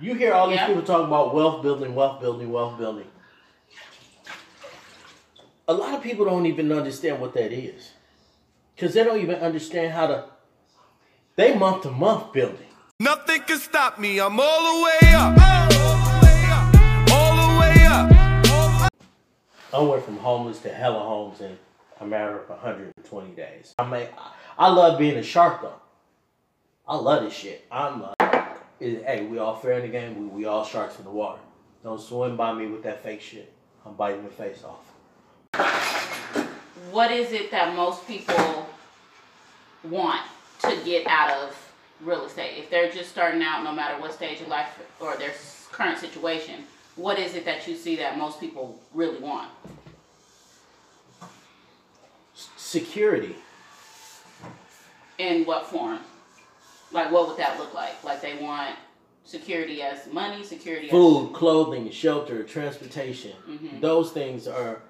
You hear all these Yeah. people talk about wealth building, wealth building, wealth building. A lot of people don't even understand what that is. Because they don't even understand how to. They month to month building. Nothing can stop me. I'm all the way up. All the way up. I went from homeless to hella homes in a matter of 120 days. I mean, I, I love being a shark though. I love this shit. I'm like, it, hey, we all fair in the game. We, we all sharks in the water. Don't swim by me with that fake shit. I'm biting your face off. What is it that most people want to get out of real estate? If they're just starting out, no matter what stage of life or their current situation, what is it that you see that most people really want? S- security. In what form? Like, what would that look like? Like, they want security as money, security as Food, clothing, shelter, transportation. Mhm. Those things are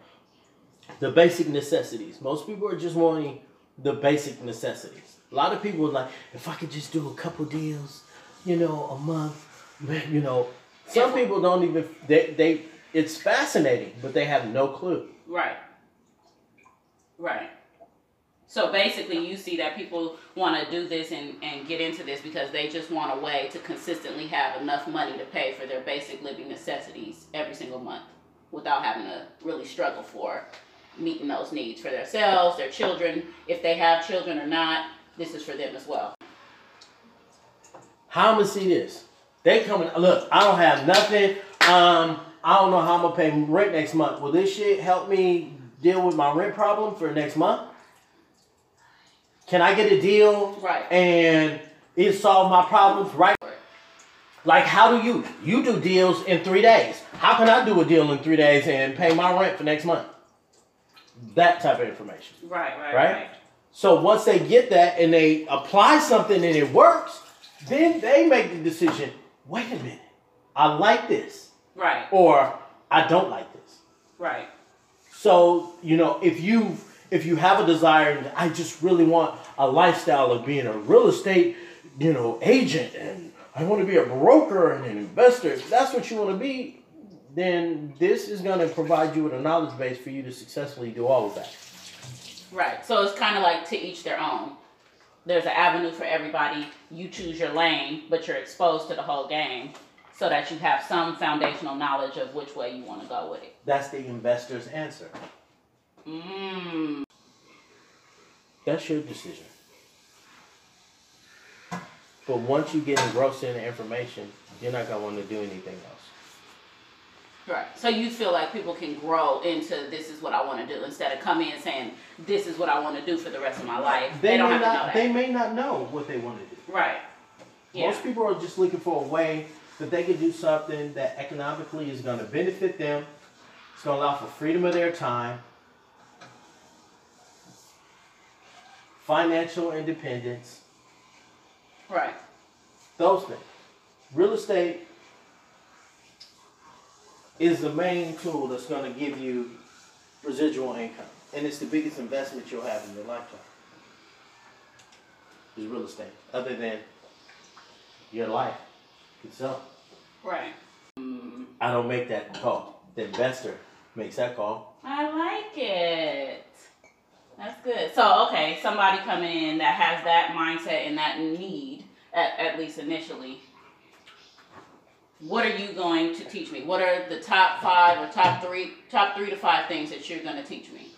the basic necessities. Most people are just wanting the basic necessities. A lot of people are like, if I could just do a couple deals, you know, a month, man, you know. Some Yeah. people don't even they they it's fascinating, but they have no clue. Right. Right. So basically, you see that people want to do this and, and get into this because they just want a way to consistently have enough money to pay for their basic living necessities every single month without having to really struggle for meeting those needs for themselves, their children, if they have children or not. This is for them as well. How I'm gonna see this? They coming. Look, I don't have nothing. Um, I don't know how I'm gonna pay rent next month. Will this shit help me deal with my rent problem for next month? Can I get a deal Right. and it solve my problems right? Like, how do you you do deals in three days? How can I do a deal in three days and pay my rent for next month? That type of information. Right, right, Right? So once they get that and they apply something and it works, then they make the decision. Wait a minute, I like this, Right, or I don't like this. right. So you know, if you if you have a desire, and I just really want a lifestyle of being a real estate, you know, agent, and I want to be a broker and an investor. If that's what you want to be, then this is going to provide you with a knowledge base for you to successfully do all of that. Right. So it's kind of like to each their own. There's an avenue for everybody. You choose your lane, but you're exposed to the whole game so that you have some foundational knowledge of which way you want to go with it. That's the investor's answer. Mmm. That's your decision. But once you get engrossed in the information, you're not gonna want to do anything else. Right. So you feel like people can grow into this is what I want to do instead of coming in saying this is what I want to do for the rest of my life. They, don't may have not. to know that. They may not know what they want to do. right. Yeah. Most people are just looking for a way that they can do something that economically is going to benefit them. It's going to allow for freedom of their time, financial independence, Right. those things. Real estate is the main tool that's going to give you residual income, and it's the biggest investment you'll have in your lifetime. Is real estate, other than your life itself. Right. I don't make that call. The investor makes that call. I like it. That's good. So, okay, somebody coming in that has that mindset and that need, at, at least initially, what are you going to teach me? What are the top five or top three, top three to five things that you're going to teach me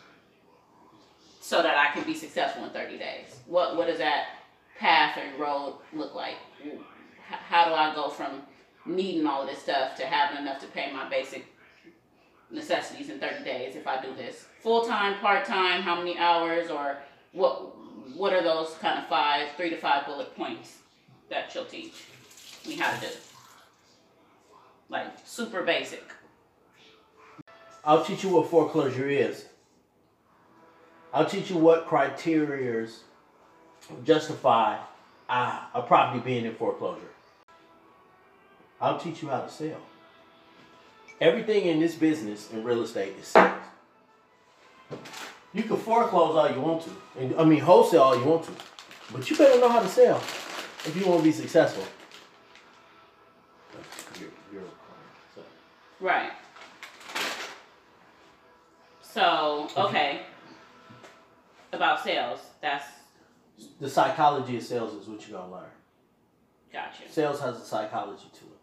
so that I can be successful in 30 days? What What does that path and road look like? How do I go from needing all this stuff to having enough to pay my basic necessities in 30 days if I do this? Full time, part time, how many hours, or what? What are those kind of five, three to five bullet points that she'll teach me how to do? Like super basic. I'll teach you what foreclosure is. I'll teach you what criterias justify uh, a property being in foreclosure. I'll teach you how to sell. Everything in this business in real estate is sales. You can foreclose all you want to, and I mean wholesale all you want to, but you better know how to sell if you want to be successful. your your client. So Right. So, okay. About sales, that's the psychology of sales is what you're gonna learn. gotcha. Sales has a psychology to it.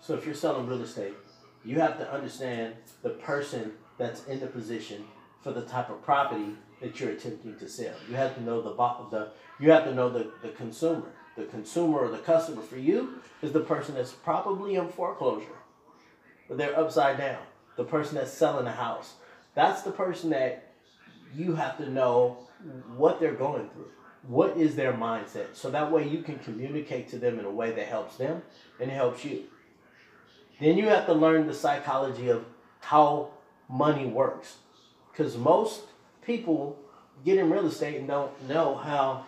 So if you're selling real estate, you have to understand the person that's in the position for the type of property that you're attempting to sell. You have to know the the you have to know the, the consumer. The consumer or the customer for you is the person that's probably in foreclosure. But they're upside down. The person that's selling a house. That's the person that you have to know what they're going through. What is their mindset? So that way you can communicate to them in a way that helps them and helps you. Then you have to learn the psychology of how money works. Because most people get in real estate and don't know how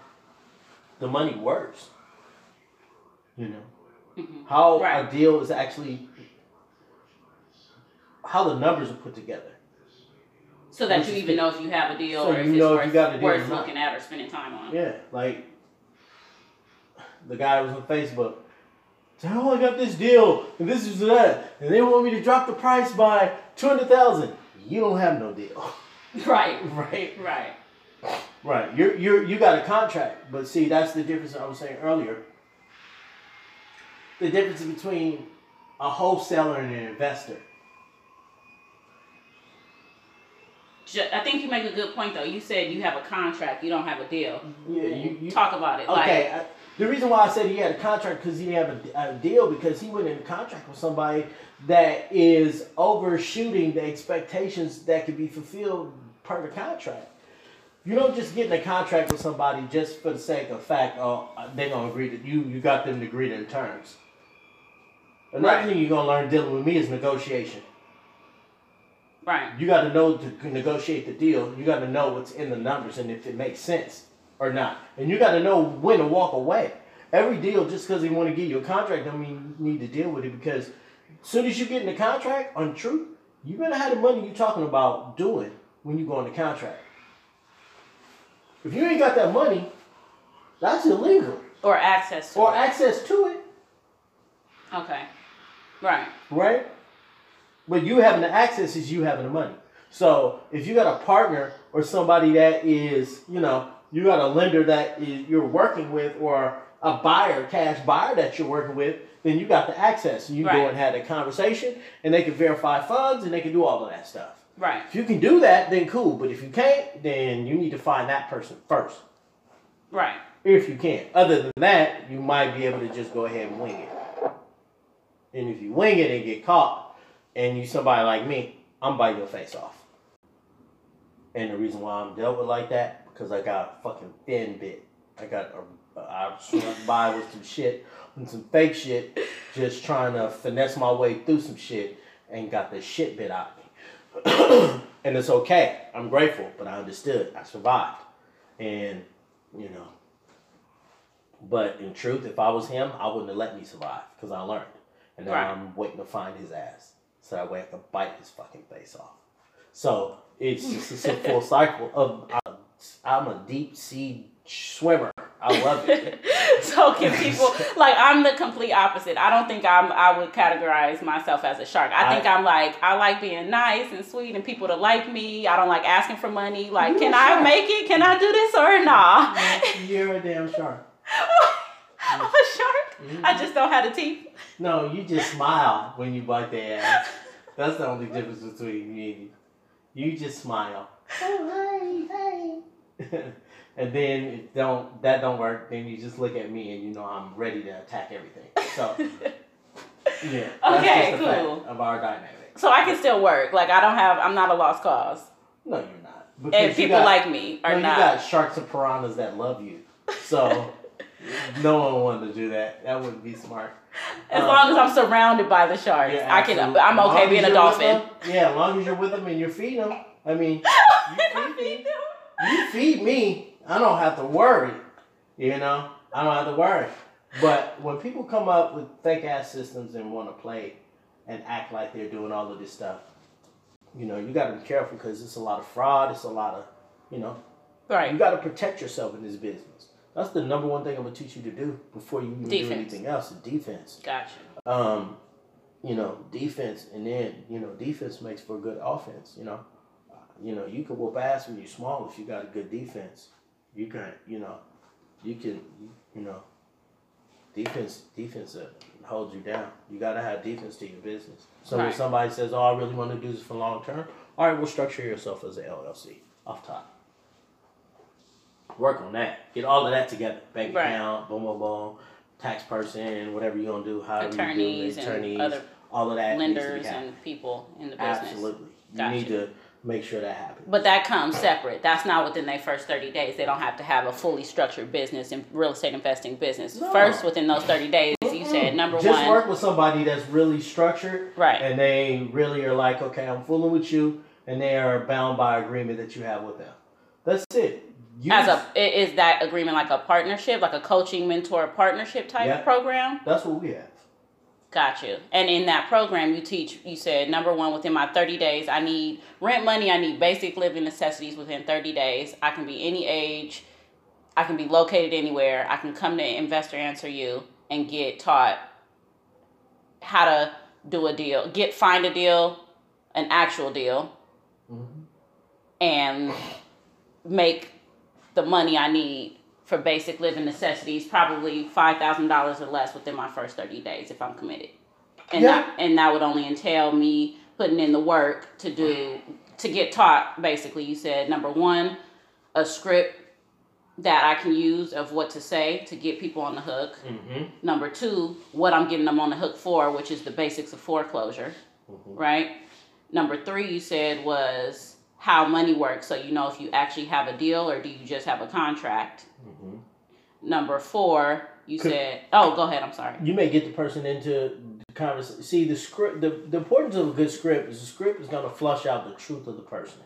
the money works. You know, Mhm. how Right. a deal is actually, how the numbers are put together. So that Which you even know if you have a deal So or if you it's know if you got a deal or worth looking at or spending time on. Yeah, like the guy was on Facebook. Said, "Oh, I got this deal, and this is that, and they want me to drop the price by two hundred thousand. You don't have no deal, Right. right? Right. Right. You're you're you got a contract, but see, that's the difference I was saying earlier. The difference between a wholesaler and an investor. I think you make a good point though. You said you have a contract, you don't have a deal. Yeah, you, you mm-hmm. Talk about it. Okay, I, the reason why I said he had a contract because he didn't have a, a deal because he went in contract with somebody that is overshooting the expectations that could be fulfilled per the contract. You don't just get in a contract with somebody just for the sake of fact. Oh, they're gonna agree that you you got them to agree to the terms. Another Right. thing you're gonna learn dealing with me is negotiation. Right. You got to know to negotiate the deal. You got to know what's in the numbers and if it makes sense or not. And you got to know when to walk away. Every deal, just because they want to give you a contract, don't mean you need to deal with it. Because as soon as you get in the contract on truth, you better have the money you're talking about doing when you go on the contract. If you ain't got that money, that's illegal. Or access to Or it. access to it, Okay. Right. right? But you having the access is you having the money. So if you got a partner or somebody that is, you know, you got a lender that is, you're working with or a buyer, cash buyer that you're working with, then you got the access. You go Right. and have a conversation and they can verify funds and they can do all of that stuff. Right. If you can do that, then cool. But if you can't, then you need to find that person first. Right. If you can't, Other than that, you might be able to just go ahead and wing it. And if you wing it and get caught, and you somebody like me, I'm biting your face off. And the reason why I'm dealt with like that, because I got a fucking thin bit. I got a, I went by with some shit and some fake shit, just trying to finesse my way through some shit, and got the shit bit out of me. and it's okay. I'm grateful, but I understood. I survived. And, you know, but in truth, if I was him, I wouldn't have let me survive because I learned. And now Right. I'm waiting to find his ass. So that way I can bite his fucking face off. So it's just it's a full cycle of I'm, I'm a deep sea swimmer. I love it. so can people like I'm the complete opposite. I don't think I'm I would categorize myself as a shark. I think I, am like I like being nice and sweet and people to like me. I don't like asking for money. Like, can I shark. make it? Can I do this or nah? You're a damn shark. I'm a shark. Mm-hmm. I just don't have the teeth. No, you just smile when you bite their ass. That's the only difference between me and you. You just smile. Oh, hey, hey. and then it don't that don't work, then you just look at me and you know I'm ready to attack everything. So yeah. That's Okay, just the fact cool. of our dynamic. So I can still work. Like I don't have I'm not a lost cause. No, you're not. And Because you people got- like me no, or you got sharks and piranhas that love you. So no one wanted to do that. That wouldn't be smart. as Um, long as I'm surrounded by the sharks, Yeah, I can. I'm okay being a dolphin. them- yeah, as long as you're with them and you feed them. I mean, I feed them. you feed me, I don't have to worry. You know, I don't have to worry. But when people come up with fake ass systems and want to play and act like they're doing all of this stuff, you know, you got to be careful because it's a lot of fraud. It's a lot of, you know, right. you got to protect yourself in this business. That's the number one thing I'm gonna teach you to do before you even do anything else. Is defense. Gotcha. Um, you know, defense, and then you know, defense makes for a good offense. You know, uh, you know, you can whoop ass when you're small if you got a good defense. You can, you know, you can, you know, defense, defense holds you down. You got to have defense to your business. So when somebody says, "Oh, I really want to do this for long term," all right, well, structure yourself as a LLC off top. Work on that. Get all of that together. Bank Right. account, boom, boom, boom. Tax person, whatever you're gonna do, however Attorneys you do, and attorneys, other all of that needs to be lenders and people in the business. Absolutely, you Gotcha. need to make sure that happens. But that comes separate. That's not within their first 30 days. They don't have to have a fully structured business and real estate investing business. No. First, within those 30 days, you said number Just one. Just work with somebody that's really structured, Right. And they really are like, okay, I'm fooling with you, and they are bound by agreement that you have with them. That's it. You, As a is that agreement like a partnership, like a coaching mentor partnership type Yeah. program? that's what we have. Got you. And in that program, you teach, you said, number one, within my 30 days, I need rent money, I need basic living necessities within 30 days. I can be any age, I can be located anywhere. I can come to Investor Answer You and get taught how to do a deal, get find a deal, an actual deal, Mhm. and make the money I need for basic living necessities, probably five thousand dollars or less within my first thirty days if I'm committed. And Yeah. that and that would only entail me putting in the work to do to get taught basically you said number one, a script that I can use of what to say to get people on the hook. Mm-hmm. Number two, what I'm getting them on the hook for, which is the basics of foreclosure, Mhm. right? Number three, you said was how money works, so you know if you actually have a deal or do you just have a contract. Mm-hmm. Number four, you Could- said, oh, go ahead, I'm sorry. You may get the person into the conversation. See, the script. The, the importance of a good script is the script is going to flush out the truth of the person.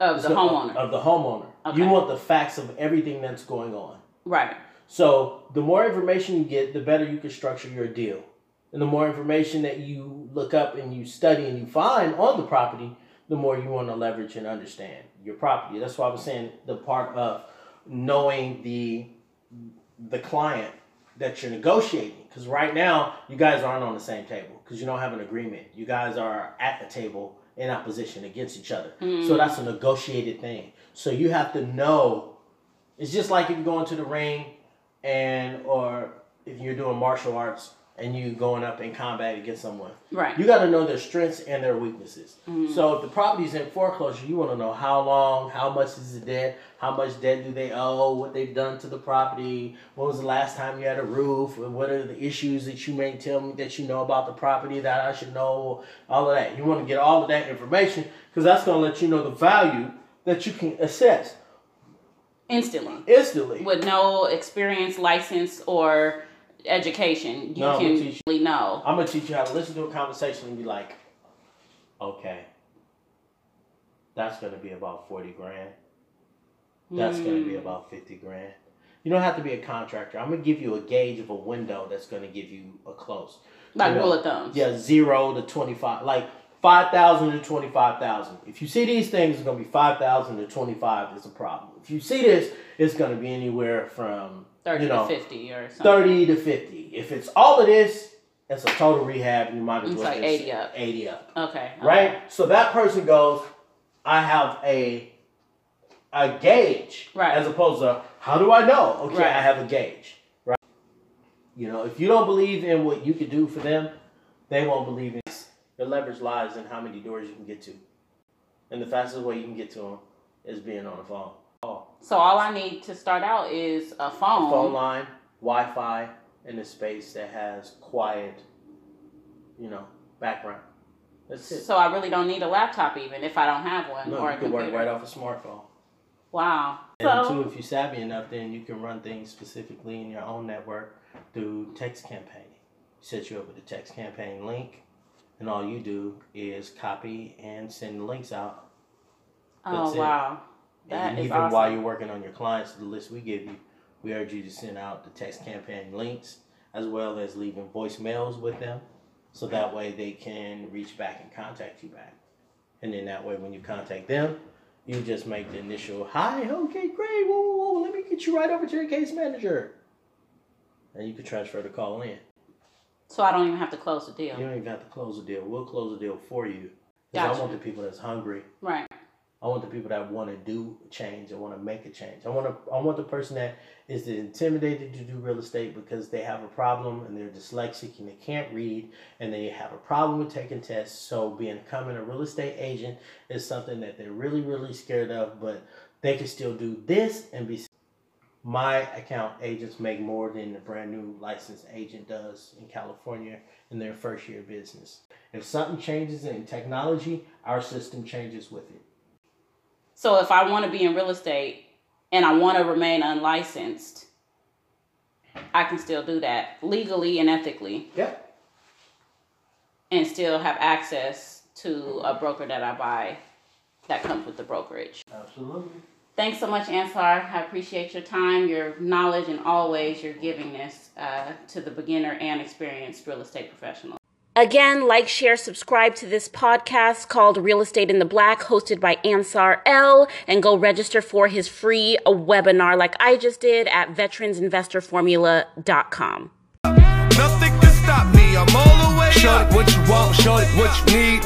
Of the So- homeowner. Of the homeowner. Okay. You want the facts of everything that's going on. Right. So the more information you get, the better you can structure your deal. And the more information that you look up and you study and you find on the property, the more you want to leverage and understand your property. That's why I was saying the part of knowing the the client that you're negotiating. Because right now you guys aren't on the same table because you don't have an agreement. You guys are at the table in opposition against each other. Mm. So that's a negotiated thing. So you have to know. It's just like if you go into the ring and or if you're doing martial arts and you going up in combat against someone. Right. You got to know their strengths and their weaknesses. Mhm. So if the property's in foreclosure, you want to know how long, how much is the debt, how much debt do they owe, what they've done to the property, when was the last time you had a roof, what are the issues that you may tell me that you know about the property that I should know, all of that. You want to get all of that information because that's going to let you know the value that you can assess Instantly. instantly. With no experience, license, or education, you No, can teach really know. I'm gonna teach you how to listen to a conversation and be like, okay, that's gonna be about forty grand. That's gonna be Mm. about fifty grand. You don't have to be a contractor. I'm gonna give you a gauge of a window that's gonna give you a close. Like you know, rule of thumbs. Yeah, zero to twenty five, like five thousand to twenty five thousand. If you see these things, it's gonna be five thousand to twenty five is a problem. If you see this, it's gonna be anywhere from 30 you know, to 50 or something. 30 to 50. If it's all of this, it's a total rehab. You might as well like 80 up. 80 up. Okay. Right? So that person goes, I have a a gauge. Right. As opposed to how do I know? Okay, Right. I have a gauge. Right. You know, if you don't believe in what you could do for them, they won't believe in your leverage lies in how many doors you can get to. And the fastest way you can get to them is being on the phone. So all I need to start out is a phone. phone line, Wi-Fi, and a space that has quiet, you know, background. That's it. So I really don't need a laptop even if I don't have one no, or a you can work right off a smartphone. Wow. And So two, if you're savvy enough, then you can run things specifically in your own network through text campaigning. Set you up with a text campaign link, and all you do is copy and send the links out. oh that's it. That and is even awesome. while you're working on your clients, the list we give you, we urge you to send out the text campaign links as well as leaving voicemails with them, so that way they can reach back and contact you back. And then that way, when you contact them, you just make the initial hi, okay, great, whoa, whoa, whoa, let me get you right over to your case manager, and you can transfer the call in. So I don't even have to close the deal. You don't even have to close the deal. We'll close the deal for you. 'Cause Gotcha. I want the people that's hungry. Right. I want the people that want to do change. I want to make a change. I want to. I want the person that is intimidated to do real estate because they have a problem and they're dyslexic and they can't read and they have a problem with taking tests. So being becoming a real estate agent is something that they're really, really scared of, but they can still do this and be. My account agents make more than the brand new licensed agent does in California in their first year of business. If something changes in technology, our system changes with it. So if I want to be in real estate and I want to remain unlicensed, I can still do that legally and ethically Yep. and still have access to a broker that I buy that comes with the brokerage. Absolutely. Thanks so much, Ansar. I appreciate your time, your knowledge, and always your givingness uh, to the beginner and experienced real estate professional. Again, like, share, subscribe to this podcast called Real Estate in the Black, hosted by Ansar L. And go register for his free webinar, like I just did, at veteransinvestorformula.com. Nothing can stop me, I'm all the way Shorty, up. what you want, shorty, what you need.